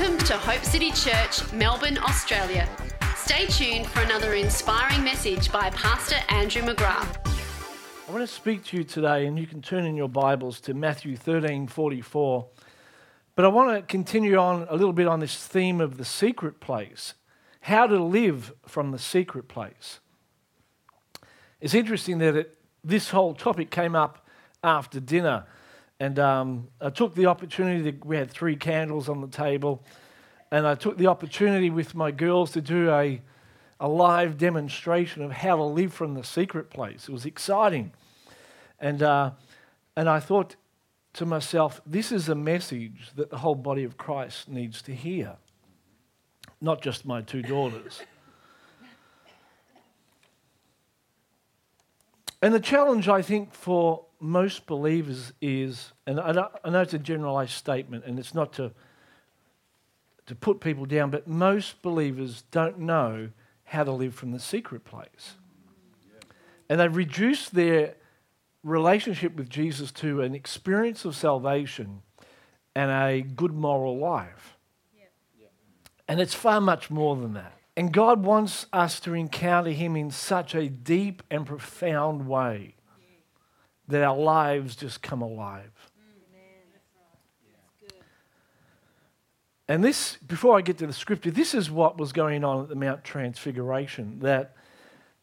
Welcome to Hope City Church, Melbourne, Australia. Stay tuned for another inspiring message by Pastor Andrew McGrath. I want to speak to you today, and you can turn in your Bibles to Matthew 13 44. But I want to continue on a little bit on this theme of the secret place, how to live from the secret place. It's interesting that it, this whole topic came up after dinner, and um, I took the opportunity. To, we had three candles on the table, and I took the opportunity with my girls to do a, a live demonstration of how to live from the secret place. It was exciting. And, uh, and I thought to myself, this is a message that the whole body of Christ needs to hear, not just my two daughters. and the challenge, I think, for most believers is, and I know, it's a generalized statement, and it's not to, to put people down, but most believers don't know how to live from the secret place. And they've reduced their relationship with Jesus to an experience of salvation and a good moral life. And it's far much more than that. And God wants us to encounter Him in such a deep and profound way that our lives just come alive. And this, before I get to the scripture, this is what was going on at the Mount Transfiguration. That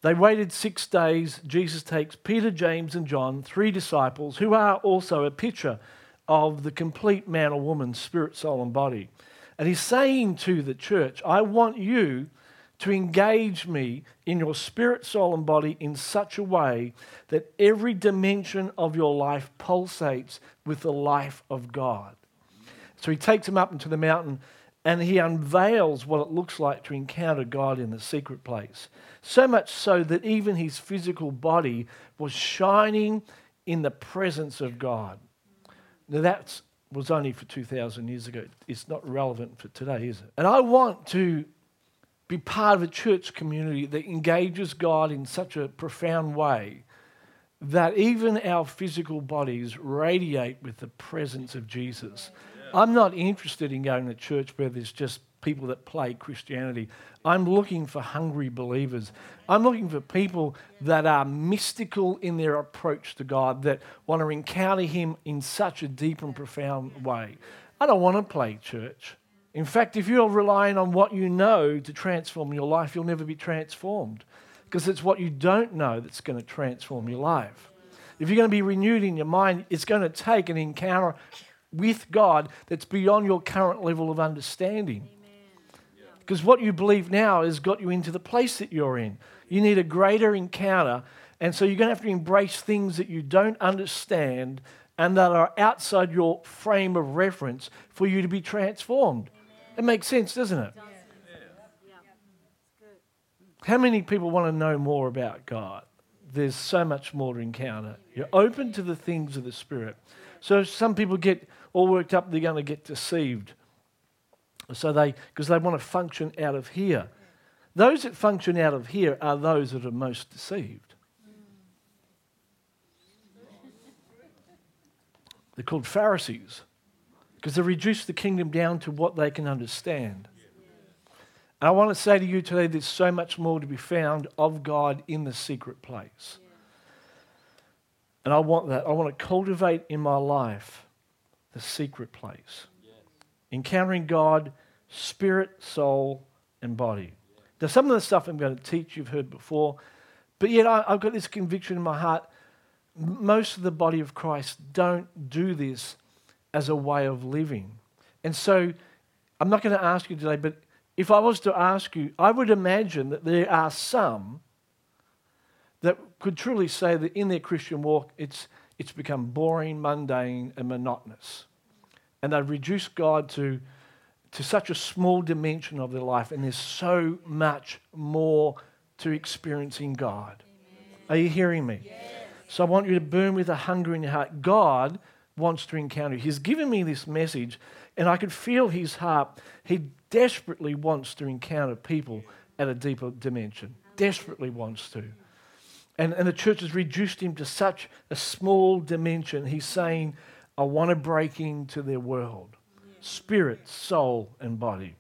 they waited six days. Jesus takes Peter, James, and John, three disciples, who are also a picture of the complete man or woman, spirit, soul, and body. And he's saying to the church, I want you to engage me in your spirit, soul, and body in such a way that every dimension of your life pulsates with the life of God. So he takes him up into the mountain and he unveils what it looks like to encounter God in the secret place. So much so that even his physical body was shining in the presence of God. Now, that was only for 2,000 years ago. It's not relevant for today, is it? And I want to be part of a church community that engages God in such a profound way that even our physical bodies radiate with the presence of Jesus. I'm not interested in going to church where there's just people that play Christianity. I'm looking for hungry believers. I'm looking for people that are mystical in their approach to God, that want to encounter Him in such a deep and profound way. I don't want to play church. In fact, if you're relying on what you know to transform your life, you'll never be transformed because it's what you don't know that's going to transform your life. If you're going to be renewed in your mind, it's going to take an encounter with God that's beyond your current level of understanding. Because what you believe now has got you into the place that you're in. You need a greater encounter. And so you're going to have to embrace things that you don't understand and that are outside your frame of reference for you to be transformed. It makes sense, doesn't it? How many people want to know more about God? There's so much more to encounter. You're open to the things of the Spirit. So some people get all worked up, they're going to get deceived. So they, because they want to function out of here. Those that function out of here are those that are most deceived. They're called Pharisees because they reduce the kingdom down to what they can understand. And I want to say to you today there's so much more to be found of God in the secret place. And I want that. I want to cultivate in my life the secret place. Encountering God, spirit, soul, and body. Now, some of the stuff I'm going to teach you've heard before, but yet I, I've got this conviction in my heart most of the body of Christ don't do this as a way of living. And so I'm not going to ask you today, but if I was to ask you, I would imagine that there are some that could truly say that in their Christian walk, it's, it's become boring, mundane, and monotonous. And they've reduced God to, to such a small dimension of their life, and there's so much more to experiencing God. Amen. Are you hearing me? Yes. So I want you to burn with a hunger in your heart. God wants to encounter you. He's given me this message, and I could feel his heart. He desperately wants to encounter people at a deeper dimension. Desperately wants to. And, and the church has reduced him to such a small dimension. He's saying, I want to break into their world. spirit, soul, and body.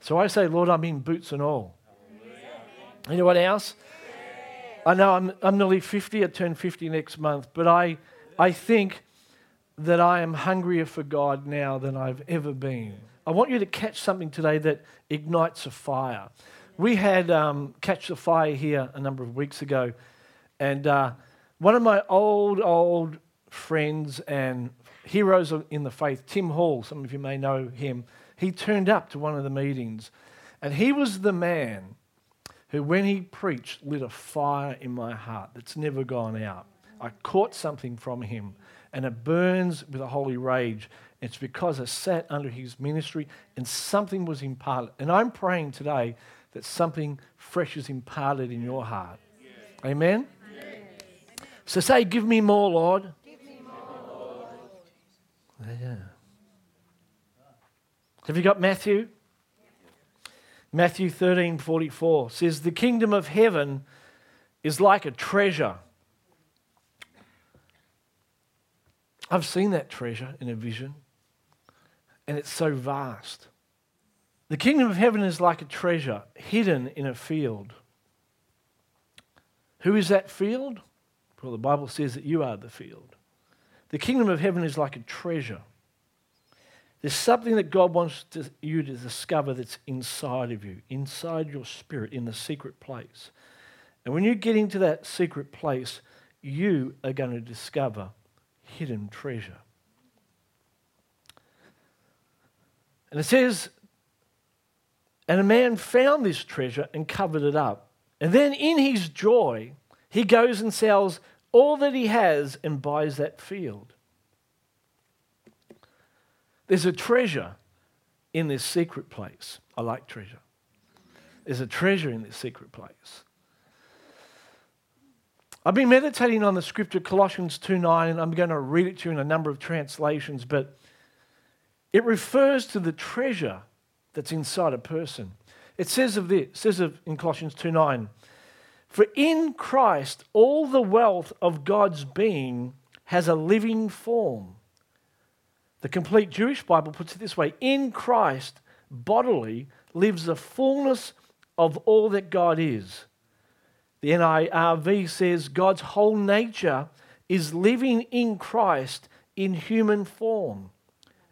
So I say, Lord, I'm in boots and all. Anyone else? I know I'm, I'm nearly 50, I turn 50 next month, but I, I think that I am hungrier for God now than I've ever been. I want you to catch something today that ignites a fire. We had um, Catch the Fire here a number of weeks ago, and uh, one of my old, old friends and heroes in the faith, Tim Hall, some of you may know him, he turned up to one of the meetings, and he was the man who, when he preached, lit a fire in my heart that's never gone out. I caught something from him, and it burns with a holy rage. It's because I sat under his ministry and something was imparted. And I'm praying today that something fresh is imparted in your heart. Yeah. Amen? Yeah. So say, Give me more, Lord. Give me more, Lord. Yeah. Have you got Matthew? Matthew 13 44 says, The kingdom of heaven is like a treasure. I've seen that treasure in a vision, and it's so vast. The kingdom of heaven is like a treasure hidden in a field. Who is that field? Well, the Bible says that you are the field. The kingdom of heaven is like a treasure there's something that God wants to, you to discover that's inside of you, inside your spirit, in the secret place. And when you get into that secret place, you are going to discover hidden treasure. And it says, and a man found this treasure and covered it up. And then in his joy, he goes and sells all that he has and buys that field. There's a treasure in this secret place. I like treasure. There's a treasure in this secret place. I've been meditating on the scripture Colossians 2:9 and I'm going to read it to you in a number of translations, but it refers to the treasure that's inside a person. It says of this, says of in Colossians 2:9, for in Christ all the wealth of God's being has a living form the complete Jewish Bible puts it this way In Christ, bodily, lives the fullness of all that God is. The NIRV says God's whole nature is living in Christ in human form.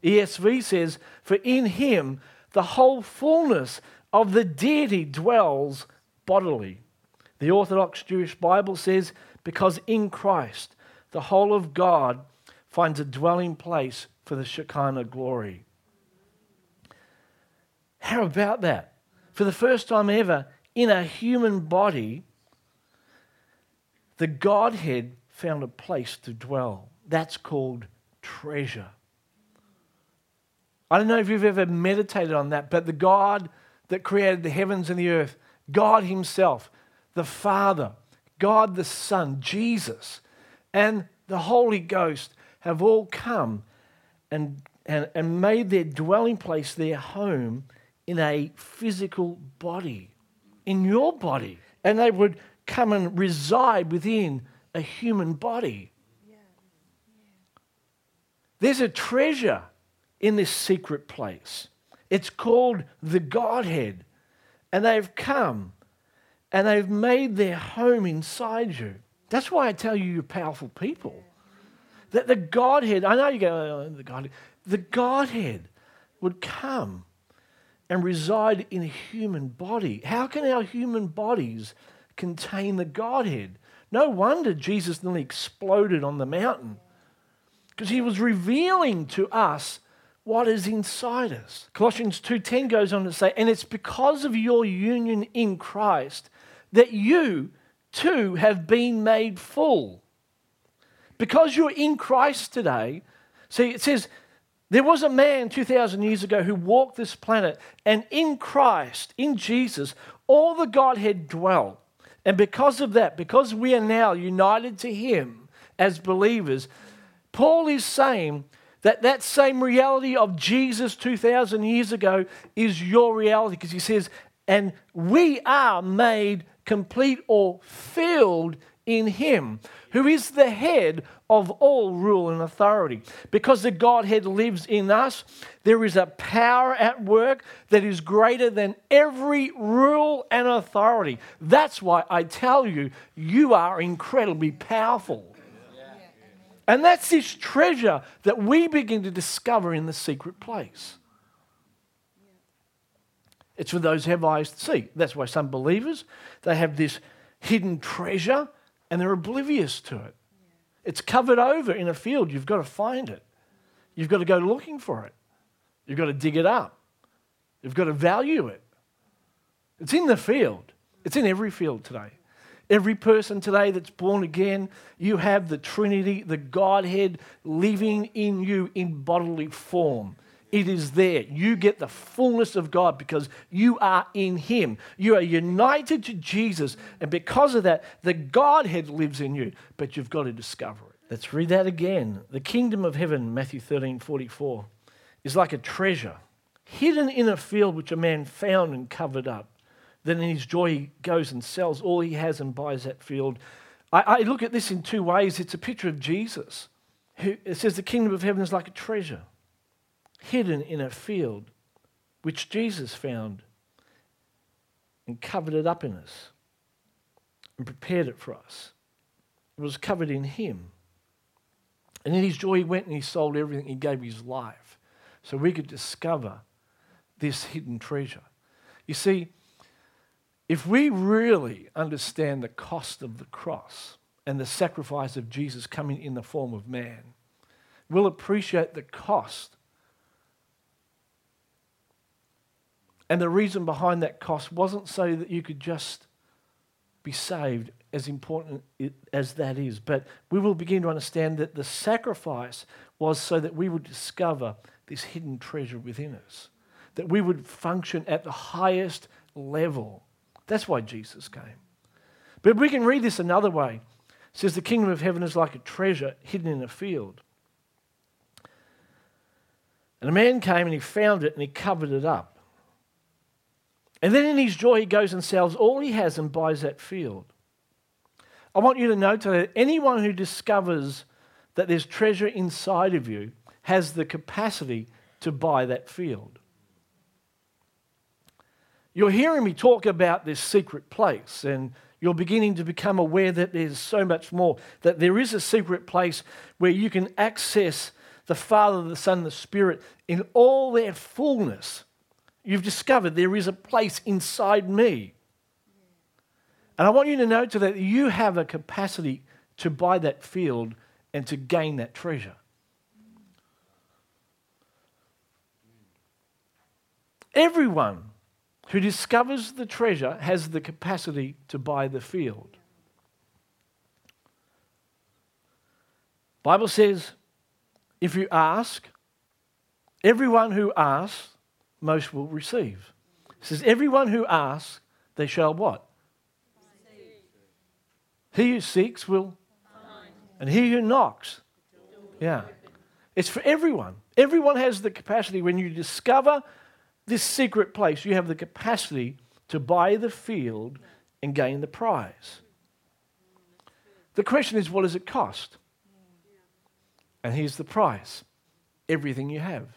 ESV says, For in him the whole fullness of the deity dwells bodily. The Orthodox Jewish Bible says, Because in Christ the whole of God finds a dwelling place for the Shekinah glory. How about that? For the first time ever in a human body, the Godhead found a place to dwell. That's called treasure. I don't know if you've ever meditated on that, but the God that created the heavens and the earth, God Himself, the Father, God the Son, Jesus, and the Holy Ghost have all come and, and, and made their dwelling place their home in a physical body, in your body. And they would come and reside within a human body. There's a treasure in this secret place. It's called the Godhead. And they've come and they've made their home inside you. That's why I tell you, you're powerful people. That the Godhead, I know you go, oh, the Godhead, the Godhead would come and reside in a human body. How can our human bodies contain the Godhead? No wonder Jesus nearly exploded on the mountain because he was revealing to us what is inside us. Colossians 2:10 goes on to say, "And it's because of your union in Christ that you too have been made full." Because you're in Christ today, see, it says, there was a man 2,000 years ago who walked this planet, and in Christ, in Jesus, all the Godhead dwelt. And because of that, because we are now united to Him as believers, Paul is saying that that same reality of Jesus 2,000 years ago is your reality because he says, and we are made complete or filled in Him, who is the head of all rule and authority. Because the Godhead lives in us, there is a power at work that is greater than every rule and authority. That's why I tell you, you are incredibly powerful. And that's this treasure that we begin to discover in the secret place. It's for those who have eyes to see. That's why some believers, they have this hidden treasure and they're oblivious to it. It's covered over in a field. You've got to find it. You've got to go looking for it. You've got to dig it up. You've got to value it. It's in the field. It's in every field today. Every person today that's born again, you have the Trinity, the Godhead living in you in bodily form. It is there. You get the fullness of God because you are in Him. You are united to Jesus, and because of that, the Godhead lives in you, but you've got to discover it. Let's read that again. The kingdom of heaven, Matthew 13 44, is like a treasure hidden in a field which a man found and covered up. Then in his joy, he goes and sells all he has and buys that field. I, I look at this in two ways. It's a picture of Jesus. Who, it says the kingdom of heaven is like a treasure hidden in a field which Jesus found and covered it up in us and prepared it for us. It was covered in Him. And in his joy, he went and he sold everything. He gave his life so we could discover this hidden treasure. You see, if we really understand the cost of the cross and the sacrifice of Jesus coming in the form of man, we'll appreciate the cost. And the reason behind that cost wasn't so that you could just be saved, as important as that is, but we will begin to understand that the sacrifice was so that we would discover this hidden treasure within us, that we would function at the highest level that's why Jesus came. But we can read this another way. It says, The kingdom of heaven is like a treasure hidden in a field. And a man came and he found it and he covered it up. And then in his joy, he goes and sells all he has and buys that field. I want you to note that anyone who discovers that there's treasure inside of you has the capacity to buy that field. You're hearing me talk about this secret place, and you're beginning to become aware that there's so much more, that there is a secret place where you can access the Father, the Son, the Spirit in all their fullness. You've discovered there is a place inside me. And I want you to know today that you have a capacity to buy that field and to gain that treasure. Everyone who discovers the treasure has the capacity to buy the field. Bible says if you ask, everyone who asks, most will receive. It says everyone who asks, they shall what? Receive. He who seeks will find. And he who knocks. Yeah. It's for everyone. Everyone has the capacity when you discover this secret place, you have the capacity to buy the field and gain the prize. The question is, what does it cost? And here's the price everything you have.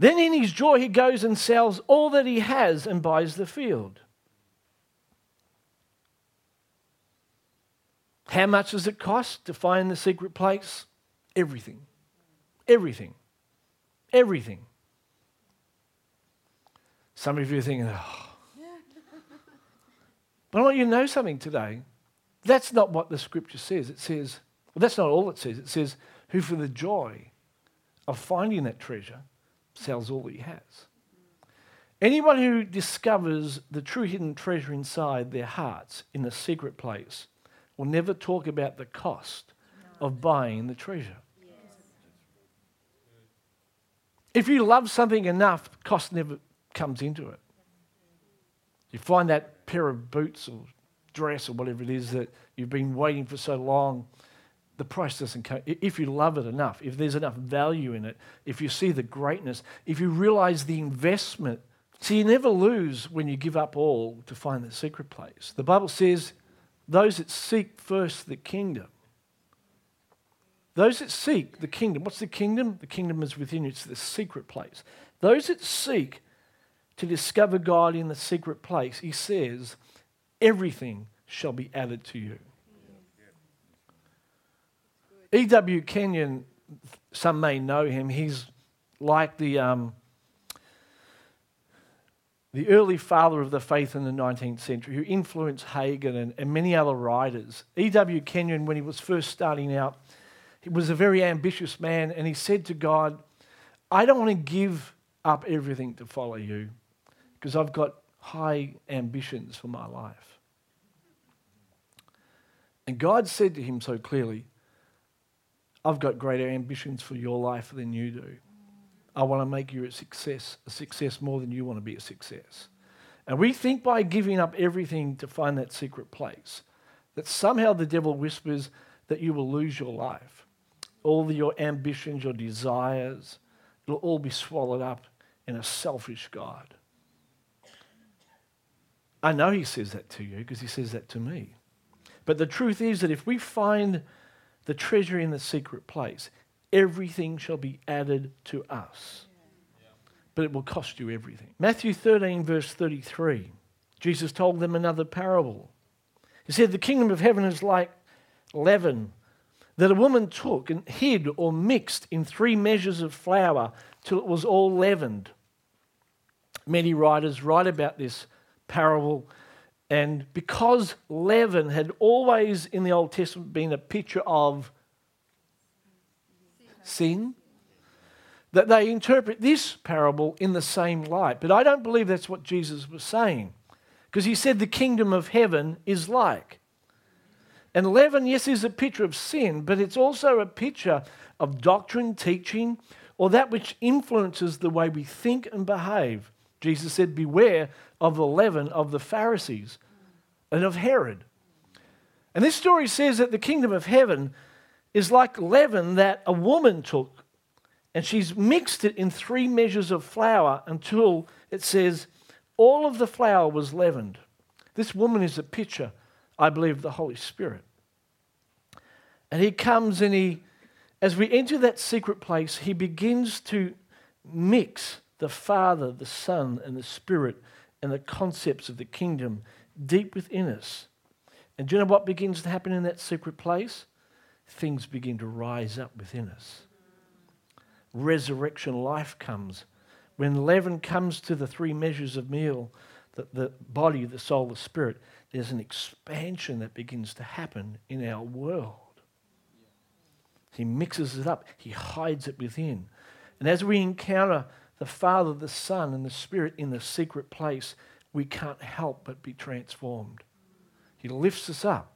Then in his joy, he goes and sells all that he has and buys the field. How much does it cost to find the secret place? Everything. Everything. Everything. Some of you are thinking, oh. But I want you to know something today. That's not what the scripture says. It says, well, that's not all it says. It says, who for the joy of finding that treasure sells all that he has. Anyone who discovers the true hidden treasure inside their hearts in the secret place will never talk about the cost of buying the treasure. If you love something enough, cost never comes into it. You find that pair of boots or dress or whatever it is that you've been waiting for so long, the price doesn't come. If you love it enough, if there's enough value in it, if you see the greatness, if you realize the investment. See, you never lose when you give up all to find the secret place. The Bible says those that seek first the kingdom. Those that seek the kingdom. What's the kingdom? The kingdom is within you, it's the secret place. Those that seek to discover God in the secret place, he says, everything shall be added to you. E.W. Kenyon, some may know him, he's like the, um, the early father of the faith in the 19th century who influenced Hagin and, and many other writers. E.W. Kenyon, when he was first starting out, he was a very ambitious man and he said to God, I don't want to give up everything to follow you because I've got high ambitions for my life. And God said to him so clearly, I've got greater ambitions for your life than you do. I want to make you a success, a success more than you want to be a success. And we think by giving up everything to find that secret place, that somehow the devil whispers that you will lose your life. All your ambitions, your desires, it'll all be swallowed up in a selfish God. I know he says that to you because he says that to me. But the truth is that if we find the treasure in the secret place, everything shall be added to us. But it will cost you everything. Matthew 13, verse 33, Jesus told them another parable. He said, The kingdom of heaven is like leaven that a woman took and hid or mixed in three measures of flour till it was all leavened. Many writers write about this parable and because leaven had always in the Old Testament been a picture of sin, that they interpret this parable in the same light. But I don't believe that's what Jesus was saying. Because he said the kingdom of heaven is like. And leaven, yes, is a picture of sin, but it's also a picture of doctrine, teaching, or that which influences the way we think and behave. Jesus said, Beware of the leaven of the Pharisees and of Herod. And this story says that the kingdom of heaven is like leaven that a woman took and she's mixed it in three measures of flour until it says all of the flour was leavened. This woman is a picture, I believe, of the Holy Spirit. And he comes and he, as we enter that secret place, he begins to mix the Father, the Son, and the Spirit and the concepts of the kingdom deep within us. And do you know what begins to happen in that secret place? Things begin to rise up within us. Resurrection life comes. When leaven comes to the three measures of meal, the, the body, the soul, the spirit, there's an expansion that begins to happen in our world. He mixes it up, he hides it within. And as we encounter the Father, the Son, and the Spirit in the secret place, we can't help but be transformed. He lifts us up.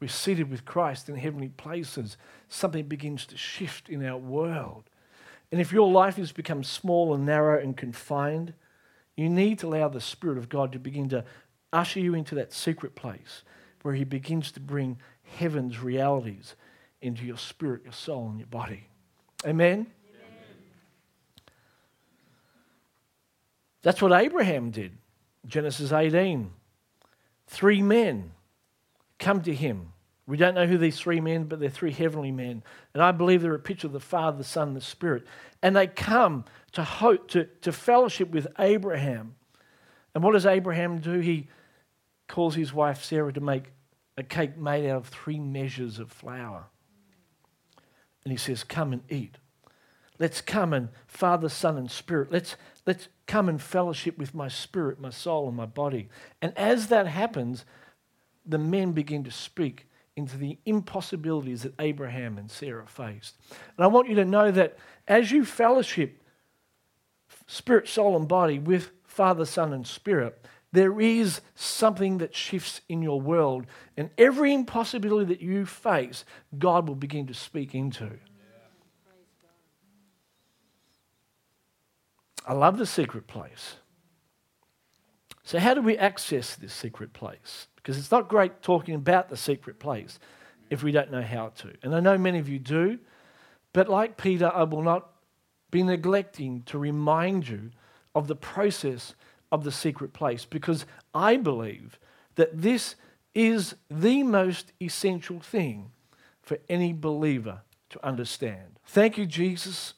We're seated with Christ in heavenly places. Something begins to shift in our world. And if your life has become small and narrow and confined, you need to allow the Spirit of God to begin to usher you into that secret place where He begins to bring heaven's realities into your spirit, your soul, and your body. Amen? That's what Abraham did. Genesis 18. Three men come to him. We don't know who these three men, but they're three heavenly men. And I believe they're a picture of the Father, the Son, and the Spirit. And they come to hope, to, to fellowship with Abraham. And what does Abraham do? He calls his wife Sarah to make a cake made out of three measures of flour. And he says, Come and eat. Let's come and Father, Son, and Spirit. Let's, let's come and fellowship with my spirit, my soul, and my body. And as that happens, the men begin to speak into the impossibilities that Abraham and Sarah faced. And I want you to know that as you fellowship spirit, soul, and body with Father, Son, and Spirit, there is something that shifts in your world. And every impossibility that you face, God will begin to speak into. I love the secret place. So, how do we access this secret place? Because it's not great talking about the secret place if we don't know how to. And I know many of you do, but like Peter, I will not be neglecting to remind you of the process of the secret place because I believe that this is the most essential thing for any believer to understand. Thank you, Jesus,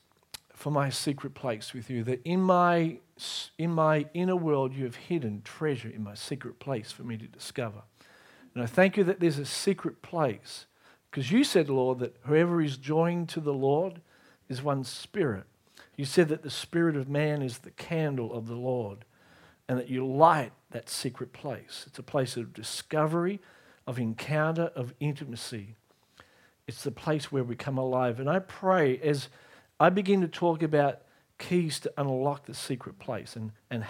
for my secret place with you, that in my, in my inner world you have hidden treasure in my secret place for me to discover. And I thank you that there's a secret place, because you said, Lord, that whoever is joined to the Lord is one spirit. You said that the spirit of man is the candle of the Lord, and that you light that secret place. It's a place of discovery, of encounter, of intimacy. It's the place where we come alive. And I pray as I begin to talk about keys to unlock the secret place and, and,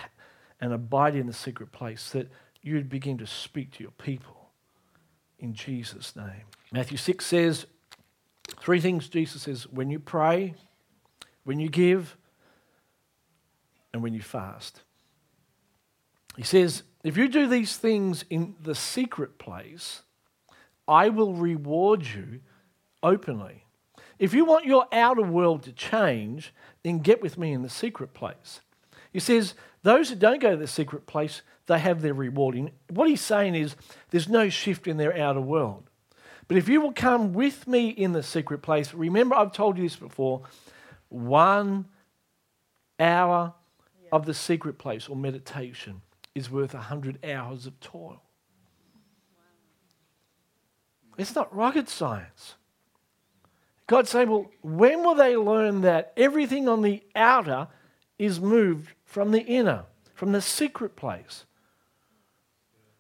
and abide in the secret place, that you'd begin to speak to your people in Jesus' name. Matthew 6 says, three things Jesus says when you pray, when you give, and when you fast. He says, if you do these things in the secret place, I will reward you openly. If you want your outer world to change, then get with me in the secret place. He says, those who don't go to the secret place, they have their reward. what he's saying is, there's no shift in their outer world. But if you will come with me in the secret place, remember I've told you this before, one hour of the secret place or meditation is worth 100 hours of toil. It's not rocket science. God saying, well, when will they learn that everything on the outer is moved from the inner, from the secret place?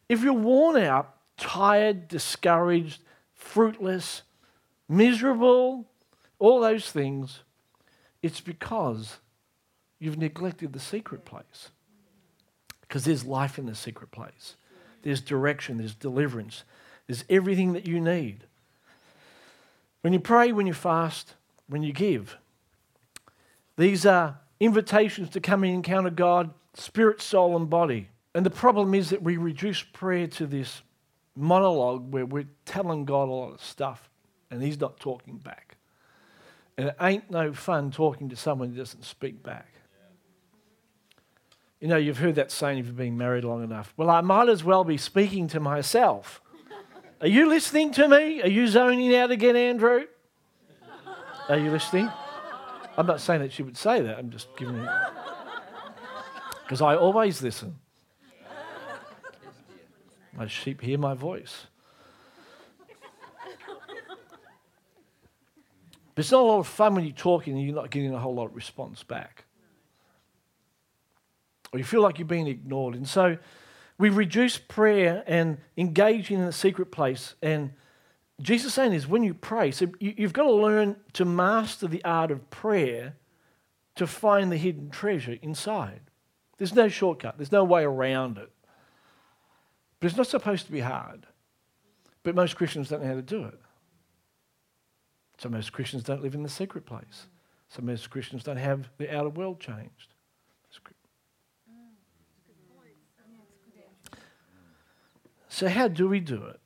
If you're worn out, tired, discouraged, fruitless, miserable, all those things, it's because you've neglected the secret place. Because there's life in the secret place, there's direction, there's deliverance, there's everything that you need. When you pray, when you fast, when you give, these are invitations to come and encounter God, spirit, soul, and body. And the problem is that we reduce prayer to this monologue where we're telling God a lot of stuff and He's not talking back. And it ain't no fun talking to someone who doesn't speak back. You know, you've heard that saying if you've been married long enough. Well, I might as well be speaking to myself. Are you listening to me? Are you zoning out again, Andrew? Are you listening? I'm not saying that she would say that. I'm just giving it. Because I always listen. My sheep hear my voice. But it's not a lot of fun when you're talking and you're not getting a whole lot of response back. Or you feel like you're being ignored. And so we reduce prayer and engaging in the secret place. And Jesus is saying is when you pray, so you, you've got to learn to master the art of prayer to find the hidden treasure inside. There's no shortcut, there's no way around it. But it's not supposed to be hard. But most Christians don't know how to do it. So most Christians don't live in the secret place. So most Christians don't have the outer world changed. So, how do we do it?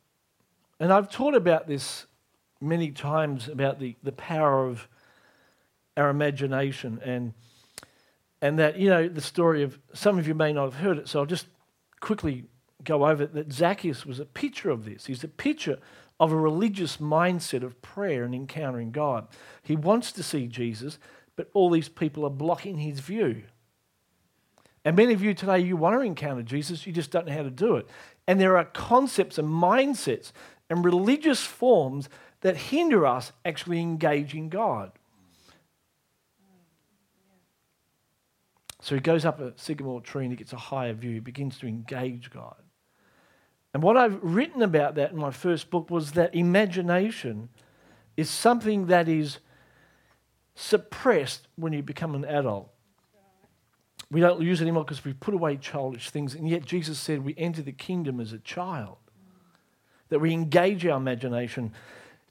And I've taught about this many times about the, the power of our imagination and, and that, you know, the story of some of you may not have heard it, so I'll just quickly go over it that Zacchaeus was a picture of this. He's a picture of a religious mindset of prayer and encountering God. He wants to see Jesus, but all these people are blocking his view. And many of you today, you want to encounter Jesus, you just don't know how to do it. And there are concepts and mindsets and religious forms that hinder us actually engaging God. So he goes up a sycamore tree and he gets a higher view. He begins to engage God. And what I've written about that in my first book was that imagination is something that is suppressed when you become an adult. We don't use it anymore because we've put away childish things. And yet Jesus said we enter the kingdom as a child, that we engage our imagination.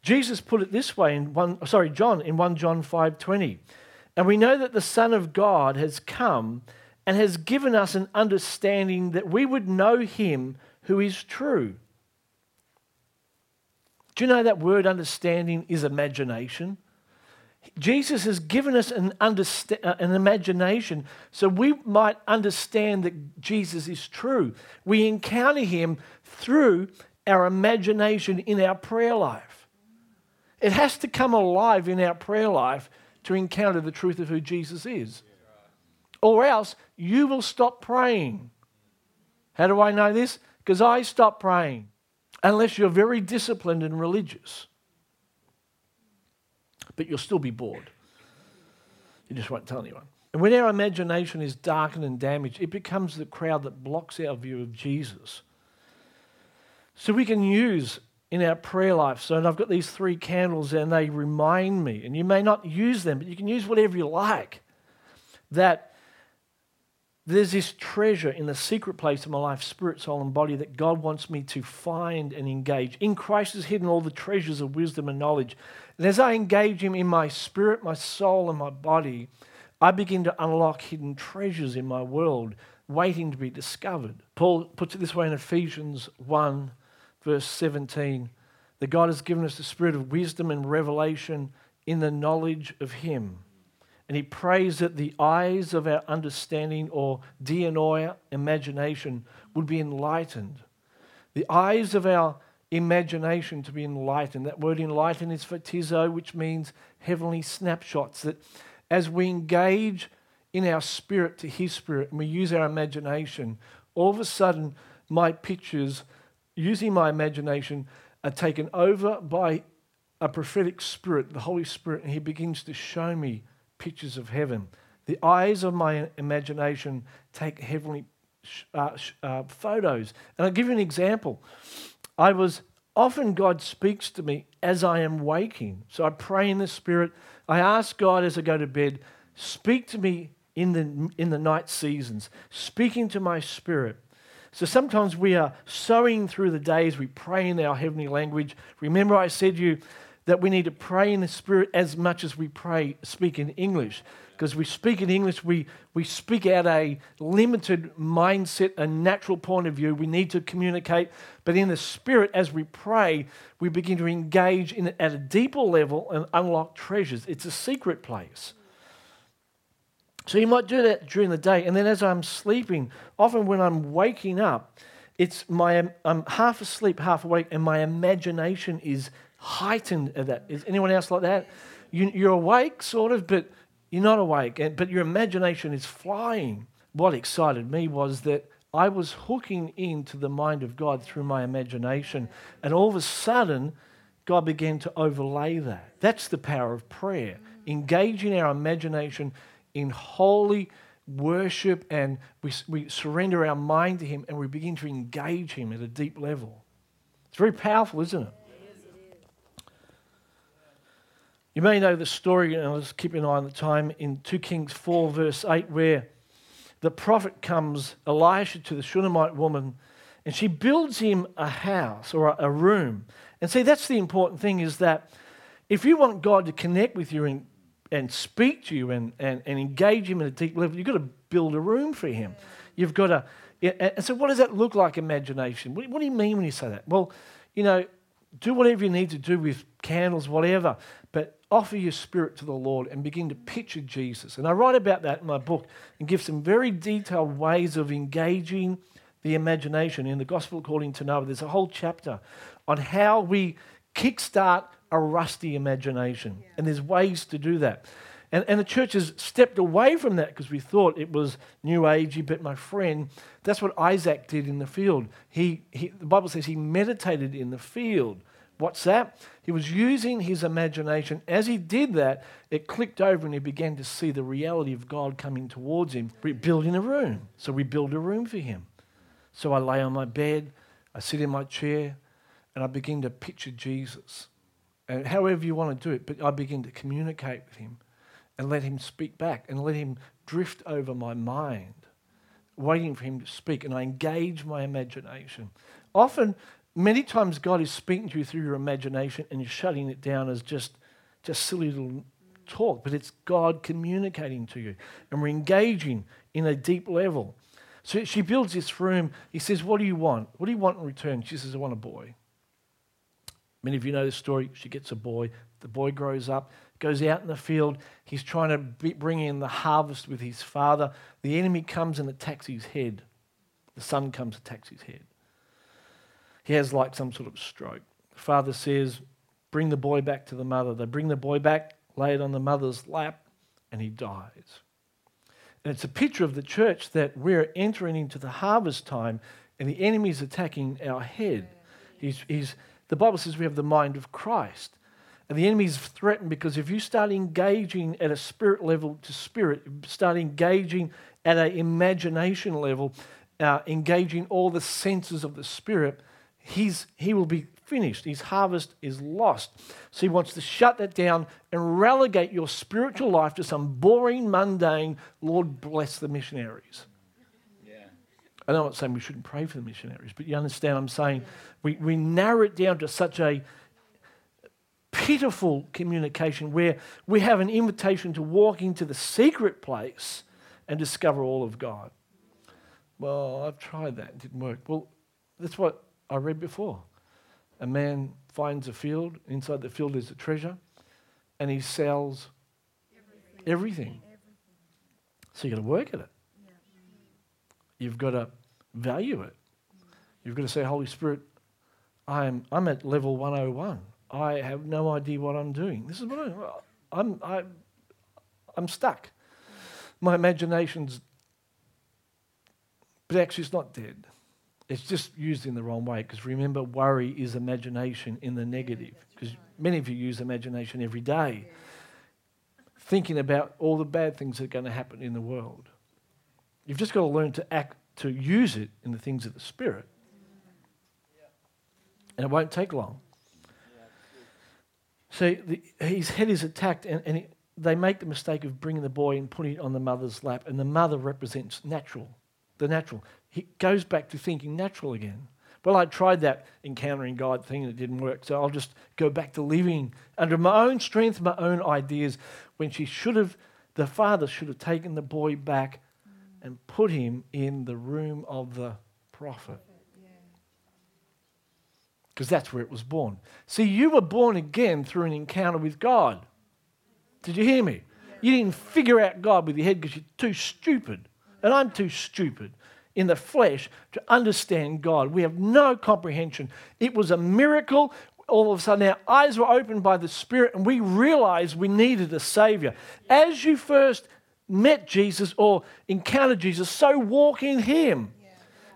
Jesus put it this way in one, sorry, John, in 1 John 5.20. And we know that the Son of God has come and has given us an understanding that we would know him who is true. Do you know that word understanding is imagination? Jesus has given us an, understa- uh, an imagination so we might understand that Jesus is true. We encounter him through our imagination in our prayer life. It has to come alive in our prayer life to encounter the truth of who Jesus is. Or else you will stop praying. How do I know this? Because I stop praying unless you're very disciplined and religious. But you'll still be bored. You just won't tell anyone. And when our imagination is darkened and damaged, it becomes the crowd that blocks our view of Jesus. So we can use in our prayer life. So, and I've got these three candles and they remind me, and you may not use them, but you can use whatever you like, that there's this treasure in the secret place of my life, spirit, soul, and body, that God wants me to find and engage. In Christ is hidden all the treasures of wisdom and knowledge. And as I engage Him in my spirit, my soul, and my body, I begin to unlock hidden treasures in my world waiting to be discovered. Paul puts it this way in Ephesians 1, verse 17 that God has given us the spirit of wisdom and revelation in the knowledge of Him and he prays that the eyes of our understanding or dianoia, imagination, would be enlightened. The eyes of our imagination to be enlightened. That word enlightened is photizo, which means heavenly snapshots. That as we engage in our spirit to his spirit and we use our imagination, all of a sudden my pictures, using my imagination, are taken over by a prophetic spirit, the Holy Spirit, and he begins to show me pictures of heaven. The eyes of my imagination take heavenly uh, uh, photos. And I'll give you an example. I was often God speaks to me as I am waking. So I pray in the Spirit. I ask God as I go to bed, speak to me in the, in the night seasons, speaking to my spirit. So sometimes we are sowing through the days, we pray in our heavenly language. Remember, I said to you, that we need to pray in the Spirit as much as we pray, speak in English. Because we speak in English, we, we speak out a limited mindset, a natural point of view. We need to communicate. But in the Spirit, as we pray, we begin to engage in at a deeper level and unlock treasures. It's a secret place. So you might do that during the day. And then as I'm sleeping, often when I'm waking up, it's my I'm half asleep, half awake, and my imagination is heightened of that. Is anyone else like that? You, are awake, sort of, but you're not awake, but your imagination is flying. What excited me was that I was hooking into the mind of God through my imagination, and all of a sudden, God began to overlay that. That's the power of prayer. Mm. Engaging our imagination in holy worship, and we, we surrender our mind to Him, and we begin to engage Him at a deep level. It's very powerful, isn't it? You may know the story, and I'll just keep an eye on the time, in 2 Kings 4, verse 8, where the prophet comes, Elisha, to the Shunammite woman, and she builds him a house or a, room. And see, that's the important thing is that if you want God to connect with you and, and speak to you and, and, and engage him at a deep level, you've got to build a room for him. You've got to. And so, what does that look like, imagination? What do you mean when you say that? Well, you know, do whatever you need to do with candles, whatever, but offer your spirit to the Lord and begin to picture Jesus. And I write about that in my book and give some very detailed ways of engaging the imagination in the Gospel according to Noah. There's a whole chapter on how we kickstart a rusty imagination. Yeah. And there's ways to do that. And, and the church has stepped away from that because we thought it was new agey. But my friend, that's what Isaac did in the field. He, he, the Bible says he meditated in the field. What's that? He was using his imagination. As he did that, it clicked over and he began to see the reality of God coming towards him. We're building a room. So we build a room for him. So I lay on my bed, I sit in my chair, and I begin to picture Jesus. And however you want to do it, but I begin to communicate with him and let him speak back and let him drift over my mind, waiting for him to speak. And I engage my imagination. Often Many times God is speaking to you through your imagination and you're shutting it down as just, just silly little talk, but it's God communicating to you. And we're engaging in a deep level. So she builds this room. He says, What do you want? What do you want in return? She says, I want a boy. Many of you know this story. She gets a boy. The boy grows up, goes out in the field. He's trying to bring in the harvest with his father. The enemy comes and attacks his head. The sun comes and attacks his head. He has like some sort of stroke. The father says, Bring the boy back to the mother. They bring the boy back, lay it on the mother's lap, and he dies. And it's a picture of the church that we're entering into the harvest time and the enemy is attacking our head. He's, he's, the Bible says we have the mind of Christ. And the enemy is threatened because if you start engaging at a spirit level to spirit, start engaging at an imagination level, uh, engaging all the senses of the spirit, he's, he will be finished. His harvest is lost. So he wants to shut that down and relegate your spiritual life to some boring, mundane, Lord bless the missionaries. I know I'm not saying we shouldn't pray for the missionaries, but you understand I'm saying we, we narrow it down to such a pitiful communication where we have an invitation to walk into the secret place and discover all of God. Well, I've tried that, it didn't work. Well, that's what I read before. A man finds a field, inside the field is a treasure, and he sells everything. everything. So you've got to work at it. You've got to value it. You've got to say, Holy Spirit, I'm, I'm at level 101. I have no idea what I'm doing. This is what I, I'm, I, I'm stuck. My imagination's, but actually it's not dead. It's just used in the wrong way because remember, worry is imagination in the negative. Because many of you use imagination every day, thinking about all the bad things that are going to happen in the world. You've just got to learn to act, to use it in the things of the Spirit. And it won't take long. So the, his head is attacked, and, and it, they make the mistake of bringing the boy and putting it on the mother's lap, and the mother represents natural, the natural. He goes back to thinking natural again. Well, I tried that encountering God thing and it didn't work, so I'll just go back to living under my own strength, my own ideas, when she should have, the father should have taken the boy back and put him in the room of the prophet. Because that's where it was born. See, you were born again through an encounter with God. Did you hear me? You didn't figure out God with your head because you're too stupid. And I'm too stupid in the flesh to understand God. We have no comprehension. It was a miracle. All of a sudden, our eyes were opened by the Spirit, and we realized we needed a Savior. As you first met Jesus or encountered Jesus, so walk in Him.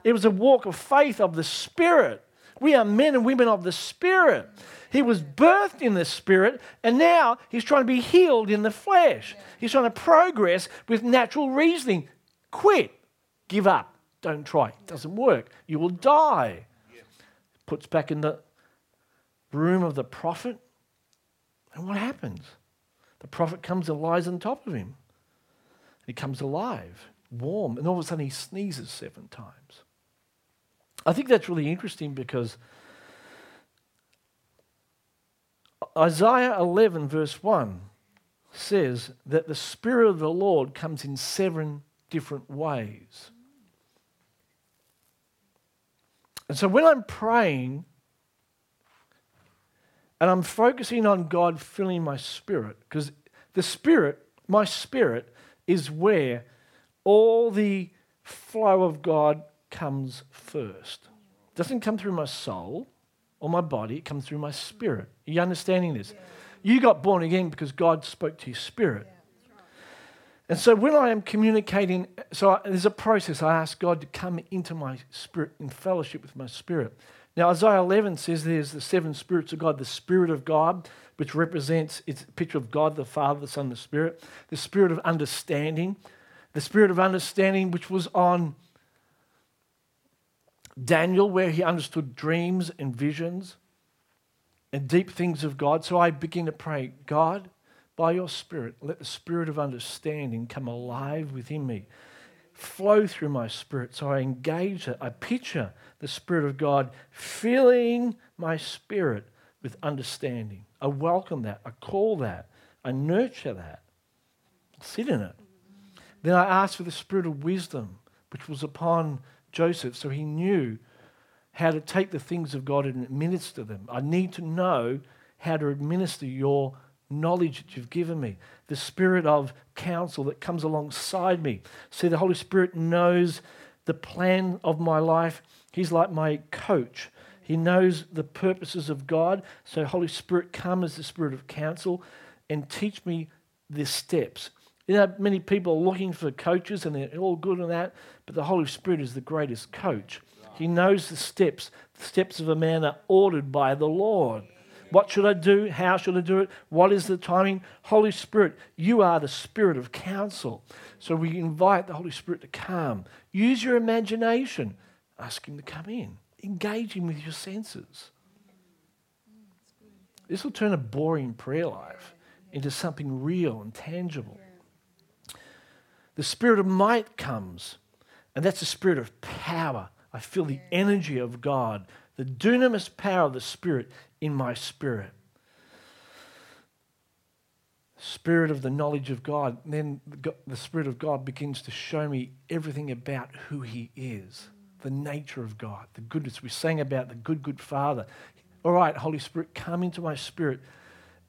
It was a walk of faith of the Spirit. We are men and women of the Spirit. He was birthed in the Spirit, and now he's trying to be healed in the flesh. He's trying to progress with natural reasoning. Quit. Give up. Don't try. It doesn't work. You will die. Puts back in the room of the prophet. And what happens? The prophet comes and lies on top of him. He comes alive, warm, and all of a sudden he sneezes seven times. I think that's really interesting because Isaiah 11, verse 1, says that the Spirit of the Lord comes in seven different ways. And so when I'm praying and I'm focusing on God filling my spirit, because the spirit, my spirit, is where all the flow of God comes first. It doesn't come through my soul or my body, it comes through my spirit. Are you understanding this? You got born again because God spoke to your spirit. And so when I am communicating, so I, there's a process. I ask God to come into my spirit in fellowship with my spirit. Now, Isaiah 11 says there's the seven spirits of God the Spirit of God, which represents, it's picture of God, the Father, the Son, the Spirit. The Spirit of understanding, the Spirit of understanding, which was on Daniel, where he understood dreams and visions and deep things of God. So I begin to pray, God, by your Spirit, let the Spirit of understanding come alive within me, flow through my spirit. So I engage it. I picture the Spirit of God filling my spirit with understanding. I welcome that. I call that. I nurture that. Sit in it. Then I ask for the Spirit of wisdom, which was upon Joseph, so he knew how to take the things of God and administer them. I need to know how to administer your knowledge that you've given me, the spirit of counsel that comes alongside me. See, the Holy Spirit knows the plan of my life. He's like my coach. He knows the purposes of God. So, Holy Spirit, come as the Spirit of counsel and teach me the steps. You know, many people are looking for coaches and they're all good on that, but the Holy Spirit is the greatest coach. He knows the steps. The steps of a man are ordered by the Lord. What should I do? How should I do it? What is the timing? Holy Spirit, you are the Spirit of counsel. So we invite the Holy Spirit to come. Use your imagination. Ask Him to come in. Engage Him with your senses. This will turn a boring prayer life into something real and tangible. The spirit of might comes, and that's the spirit of power. I feel the energy of God, the dunamis power of the Spirit in my spirit. Spirit of the knowledge of God. And then the Spirit of God begins to show me everything about who He is, the nature of God, the goodness. We sang about the good, good Father. All right, Holy Spirit, come into my spirit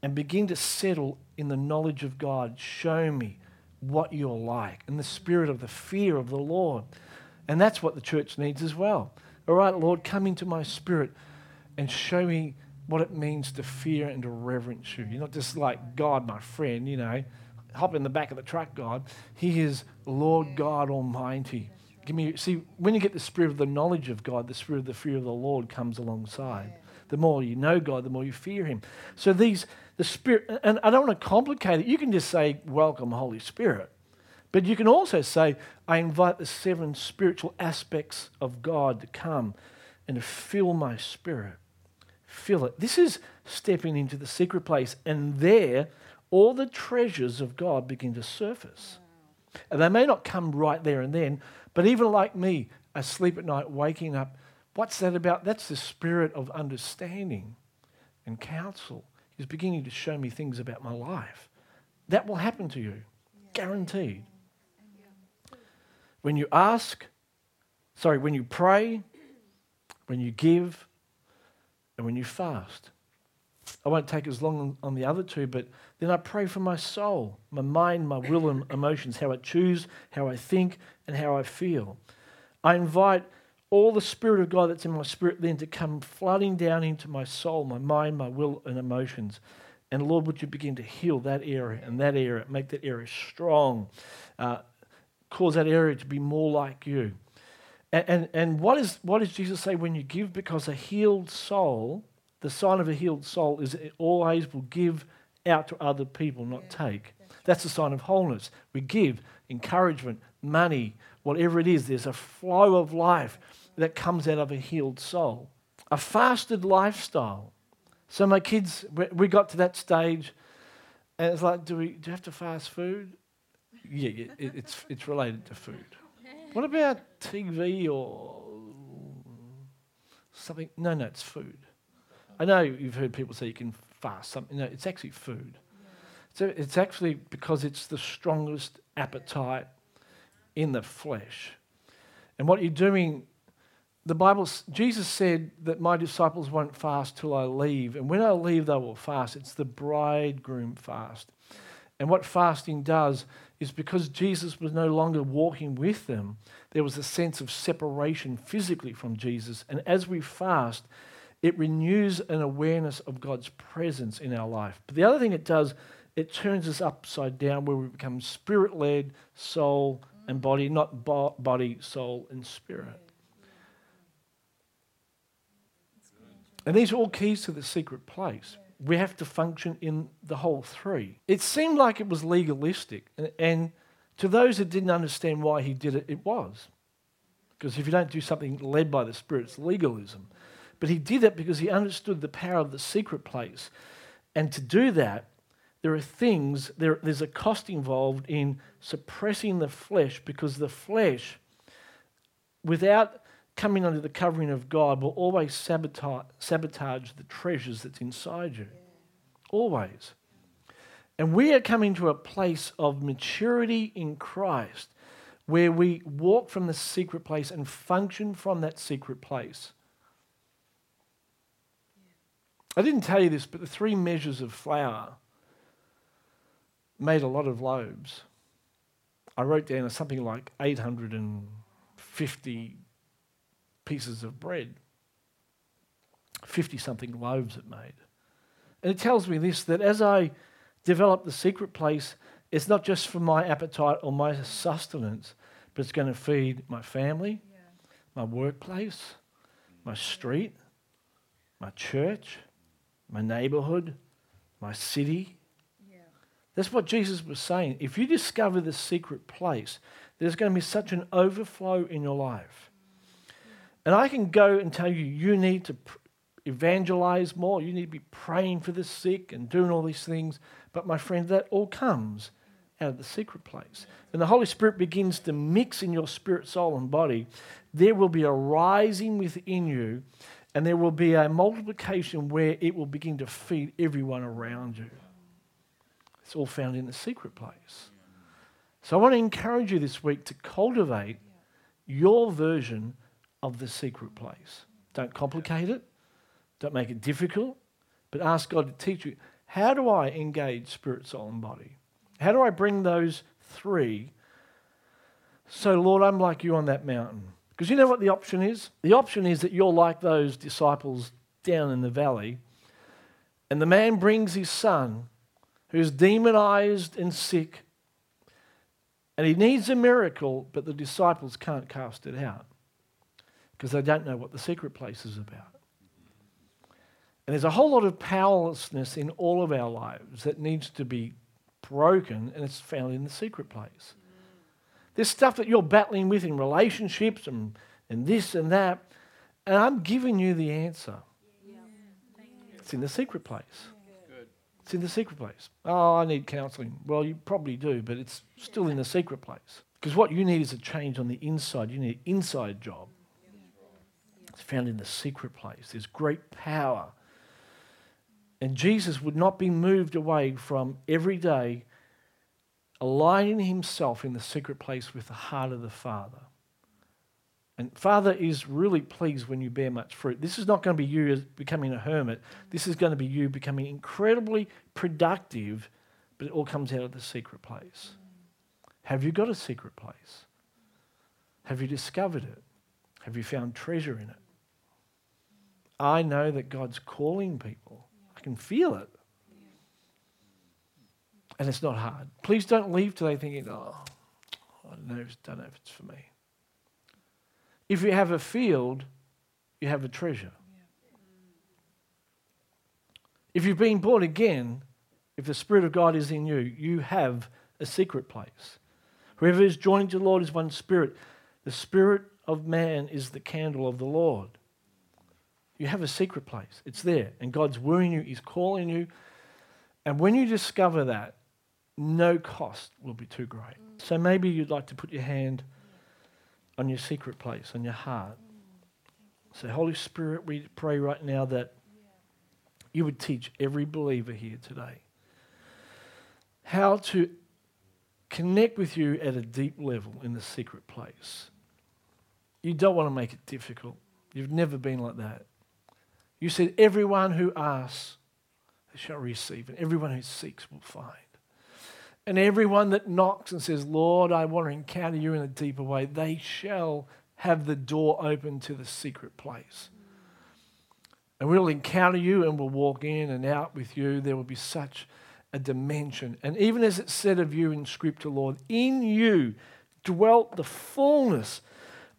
and begin to settle in the knowledge of God. Show me what you're like in the spirit of the fear of the Lord. And that's what the church needs as well. All right, Lord, come into my spirit and show me what it means to fear and to reverence you. You're not just like God, my friend, you know, hop in the back of the truck, God. He is Lord God Almighty. Give me see when you get the spirit of the knowledge of God, the spirit of the fear of the Lord comes alongside. The more you know God, the more you fear Him. So these the Spirit, and I don't want to complicate it. You can just say, Welcome, Holy Spirit. But you can also say, I invite the seven spiritual aspects of God to come and to fill my spirit. Fill it. This is stepping into the secret place, and there, all the treasures of God begin to surface. And they may not come right there and then, but even like me, asleep at night, waking up, what's that about? That's the spirit of understanding and counsel is beginning to show me things about my life. That will happen to you, guaranteed. When you ask, sorry, when you pray, when you give, and when you fast. I won't take as long on the other two, but then I pray for my soul, my mind, my will, and emotions, how I choose, how I think, and how I feel. I invite all the Spirit of God that's in my spirit then to come flooding down into my soul, my mind, my will, and emotions. And Lord, would you begin to heal that area and that area, make that area strong, uh, cause that area to be more like you. And, and, and what, is, what does Jesus say when you give? Because a healed soul, the sign of a healed soul is it always will give out to other people, not yeah, take. That's, that's a sign of wholeness. We give encouragement, money, whatever it is. There's a flow of life that comes out of a healed soul. A fasted lifestyle. So my kids, we got to that stage, and it's like, do we do you have to fast food? Yeah, it, it's it's related to food. What about TV or something? No, no, it's food. I know you've heard people say you can fast something. No, it's actually food. So it's actually because it's the strongest appetite in the flesh. And what you're doing the Bible, Jesus said that my disciples won't fast till I leave. And when I leave, they will fast. It's the bridegroom fast. And what fasting does is because Jesus was no longer walking with them, there was a sense of separation physically from Jesus. And as we fast, it renews an awareness of God's presence in our life. But the other thing it does, it turns us upside down where we become spirit led, soul, and body, not bo- body, soul, and spirit. And these are all keys to the secret place. We have to function in the whole three. It seemed like it was legalistic. And to those that didn't understand why he did it, it was. Because if you don't do something led by the Spirit, it's legalism. But he did it because he understood the power of the secret place. And to do that, there are things, there, there's a cost involved in suppressing the flesh because the flesh, without coming under the covering of God will always sabotage, sabotage the treasures that's inside you. Always. And we are coming to a place of maturity in Christ where we walk from the secret place and function from that secret place. I didn't tell you this, but the three measures of flour made a lot of loaves. I wrote down something like 850 pieces of bread. 50 something loaves it made. And it tells me this that as I develop the secret place, it's not just for my appetite or my sustenance, but it's going to feed my family, yeah. my workplace, my street, my church, my neighborhood, my city. Yeah. That's what Jesus was saying. If you discover the secret place, there's going to be such an overflow in your life. And I can go and tell you, you need to evangelize more. You need to be praying for the sick and doing all these things. But my friend, that all comes out of the secret place. When the Holy Spirit begins to mix in your spirit, soul, and body, there will be a rising within you and there will be a multiplication where it will begin to feed everyone around you. It's all found in the secret place. So I want to encourage you this week to cultivate your version of the secret place. Don't complicate it, don't make it difficult, but ask God to teach you how do I engage spirit, soul, and body? How do I bring those three? So, Lord, I'm like you on that mountain. Because you know what the option is? The option is that you're like those disciples down in the valley, and the man brings his son who's demonized and sick, and he needs a miracle, but the disciples can't cast it out because they don't know what the secret place is about. And there's a whole lot of powerlessness in all of our lives that needs to be broken, and it's found in the secret place. There's stuff that you're battling with in relationships and, and this and that. And I'm giving you the answer. It's in the secret place. It's in the secret place. Oh, I need counseling. Well, you probably do, but it's still in the secret place. Because what you need is a change on the inside. You need an inside job. It's found in the secret place. There's great power. And Jesus would not be moved away from every day aligning himself in the secret place with the heart of the Father. And Father is really pleased when you bear much fruit. This is not going to be you becoming a hermit. This is going to be you becoming incredibly productive, but it all comes out of the secret place. Have you got a secret place? Have you discovered it? Have you found treasure in it? I know that God's calling people. I can feel it. And it's not hard. Please don't leave today thinking, oh, I don't know, don't know if it's for me. If you have a field, you have a treasure. If you've been born again, if the Spirit of God is in you, you have a secret place. Whoever is joined to the Lord is one spirit. The Spirit of man is the candle of the Lord. You have a secret place. It's there. And God's wooing you, He's calling you. And when you discover that, no cost will be too great. Mm. So maybe you'd like to put your hand on your secret place, on your heart. Mm. Say, Holy Spirit, we pray right now that you would teach every believer here today how to connect with you at a deep level in the secret place. You don't want to make it difficult. You've never been like that. You said, Everyone who asks shall receive, and everyone who seeks will find. And everyone that knocks and says, Lord, I want to encounter you in a deeper way, they shall have the door open to the secret place. And we'll encounter you and we'll walk in and out with you. There will be such a dimension. And even as it said of you in Scripture, Lord, in you dwelt the fullness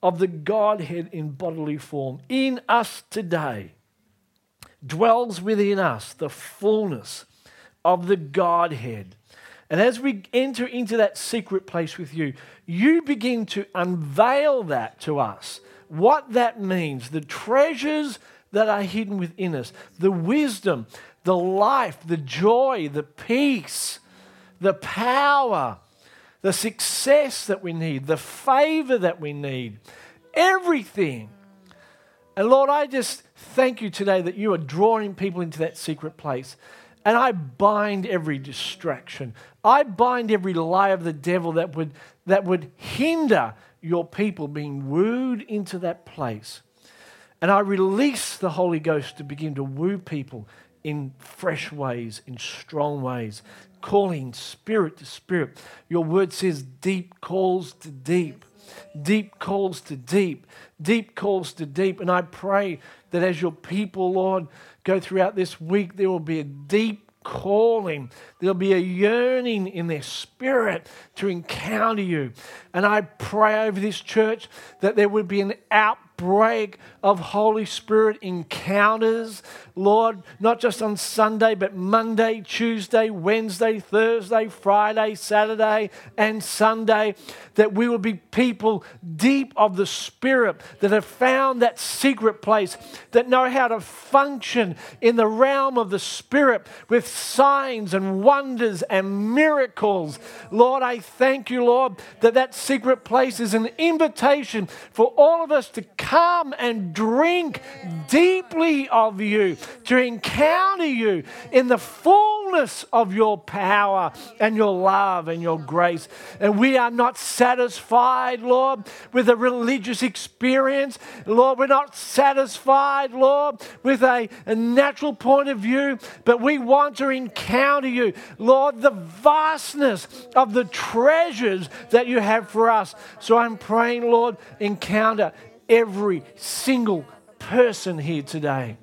of the Godhead in bodily form. In us today dwells within us the fullness of the Godhead. And as we enter into that secret place with you, you begin to unveil that to us. What that means, the treasures that are hidden within us, the wisdom, the life, the joy, the peace, the power, the success that we need, the favor that we need, everything. And Lord, I just thank you today that you are drawing people into that secret place. And I bind every distraction. I bind every lie of the devil that would, that would hinder your people being wooed into that place. And I release the Holy Ghost to begin to woo people in fresh ways, in strong ways, calling spirit to spirit. Your word says deep calls to deep. Deep calls to deep. Deep calls to deep. And I pray that as your people, Lord, go throughout this week, there will be a deep calling. There'll be a yearning in their spirit to encounter you. And I pray over this church that there would be an outbreak of Holy Spirit encounters, Lord, not just on Sunday, but Monday, Tuesday, Wednesday, Thursday, Friday, Saturday, and Sunday, that we will be people deep of the Spirit that have found that secret place, that know how to function in the realm of the Spirit with signs and wonders and miracles. Lord, I thank you, Lord, that that secret place is an invitation for all of us to come and drink deeply of you, to encounter you in the fullness of your power and your love and your grace. And we are not satisfied, Lord, with a religious experience. Lord, we're not satisfied, Lord, with a, a natural point of view, but we want to encounter you. Lord, the vastness of the treasures that you have for us. So I'm praying, Lord, encounter every single person here today.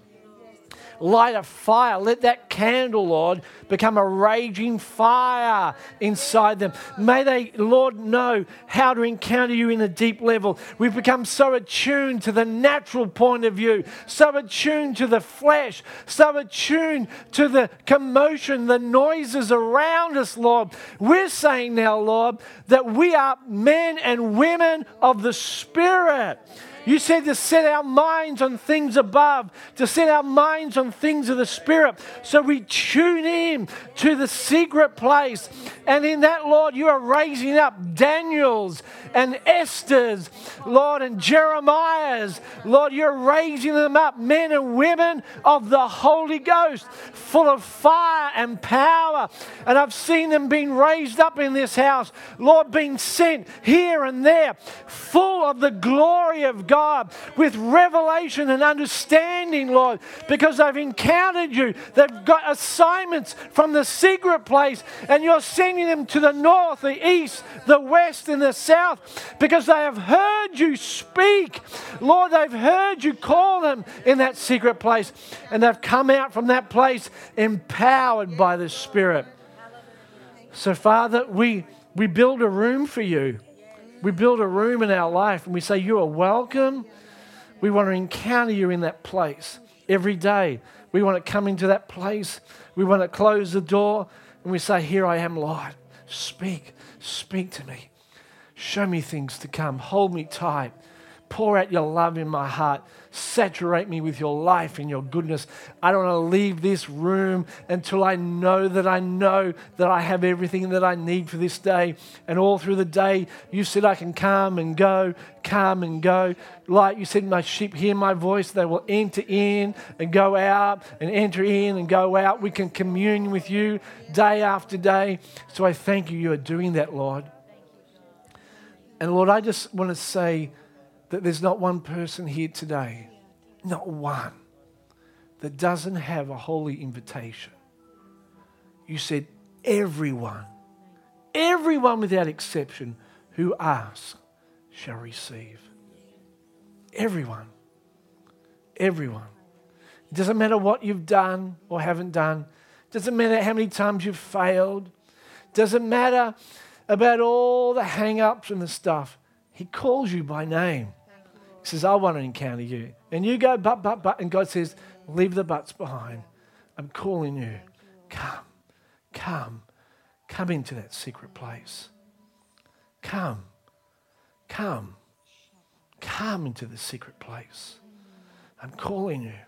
Light a fire. Let that candle, Lord, become a raging fire inside them. May they, Lord, know how to encounter you in a deep level. We've become so attuned to the natural point of view, so attuned to the flesh, so attuned to the commotion, the noises around us, Lord. We're saying now, Lord, that we are men and women of the Spirit. You said to set our minds on things above, to set our minds on things of the Spirit. So we tune in to the secret place. And in that, Lord, you are raising up Daniels and Esther's, Lord, and Jeremiah's. Lord, you're raising them up, men and women of the Holy Ghost, full of fire and power. And I've seen them being raised up in this house, Lord, being sent here and there, full of the glory of God, with revelation and understanding, Lord, because they've encountered you. They've got assignments from the secret place, and you're sending them to the north, the east, the west, and the south because they have heard you speak. Lord, they've heard you call them in that secret place, and they've come out from that place empowered by the Spirit. So, Father, we, we build a room for you. We build a room in our life and we say, You are welcome. We want to encounter you in that place every day. We want to come into that place. We want to close the door and we say, Here I am, Lord. Speak, speak to me. Show me things to come. Hold me tight. Pour out your love in my heart. Saturate me with your life and your goodness. I don't want to leave this room until I know that I know that I have everything that I need for this day. And all through the day, you said I can come and go, come and go. Like you said, my sheep hear my voice, they will enter in and go out and enter in and go out. We can commune with you day after day. So I thank you, you are doing that, Lord. And Lord, I just want to say, that there's not one person here today, not one, that doesn't have a holy invitation. You said, everyone, everyone without exception who asks shall receive. Everyone. Everyone. It doesn't matter what you've done or haven't done. It doesn't matter how many times you've failed. It doesn't matter about all the hang ups and the stuff. He calls you by name. Says, I want to encounter you. And you go, but, but, but. And God says, leave the buts behind. I'm calling you. Come, come, come into that secret place. Come, come, come into the secret place. I'm calling you.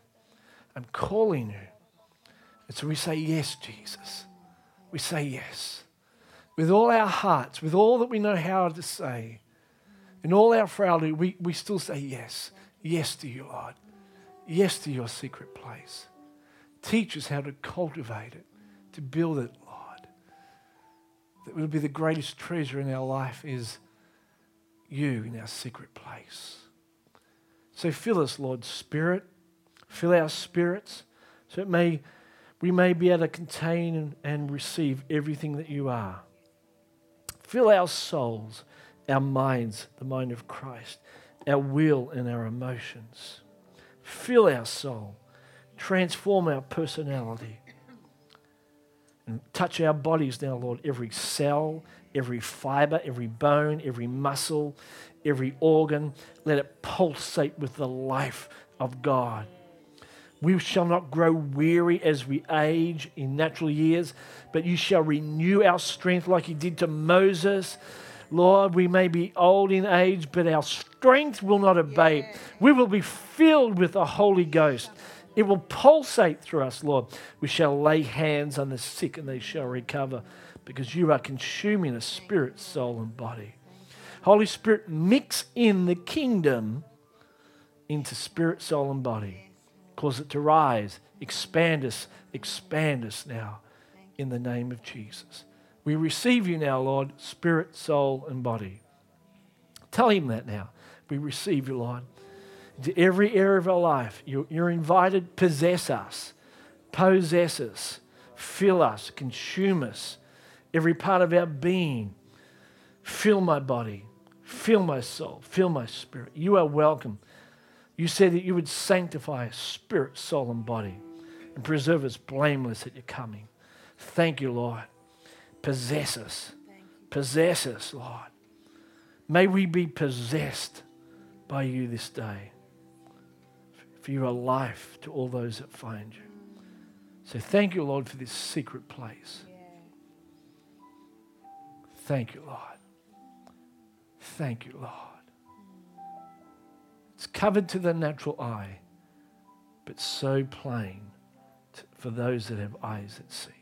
I'm calling you. And so we say, Yes, Jesus. We say yes. With all our hearts, with all that we know how to say, in all our frailty, we, we still say yes. Yes to you, Lord. Yes to your secret place. Teach us how to cultivate it, to build it, Lord. That will be the greatest treasure in our life is you in our secret place. So fill us, Lord, Spirit. Fill our spirits so it may, we may be able to contain and, and receive everything that you are. Fill our souls our minds, the mind of Christ, our will and our emotions. Fill our soul, transform our personality, and touch our bodies now, Lord. Every cell, every fiber, every bone, every muscle, every organ, let it pulsate with the life of God. We shall not grow weary as we age in natural years, but you shall renew our strength like you did to Moses. Lord, we may be old in age, but our strength will not abate. We will be filled with the Holy Ghost. It will pulsate through us, Lord. We shall lay hands on the sick and they shall recover because you are consuming a spirit, soul, and body. Holy Spirit, mix in the kingdom into spirit, soul, and body. Cause it to rise, expand us, expand us now in the name of Jesus. We receive you now, Lord, spirit, soul, and body. Tell him that now. We receive you, Lord. Into every area of our life, you're, invited, possess us, possess us, fill us, consume us, every part of our being. Fill my body, fill my soul, fill my spirit. You are welcome. You said that you would sanctify spirit, soul, and body, and preserve us blameless at your coming. Thank you, Lord. Possess us. Possess us, Lord. May we be possessed by you this day. For you are life to all those that find you. So thank you, Lord, for this secret place. Thank you, Lord. Thank you, Lord. It's covered to the natural eye, but so plain for those that have eyes that see.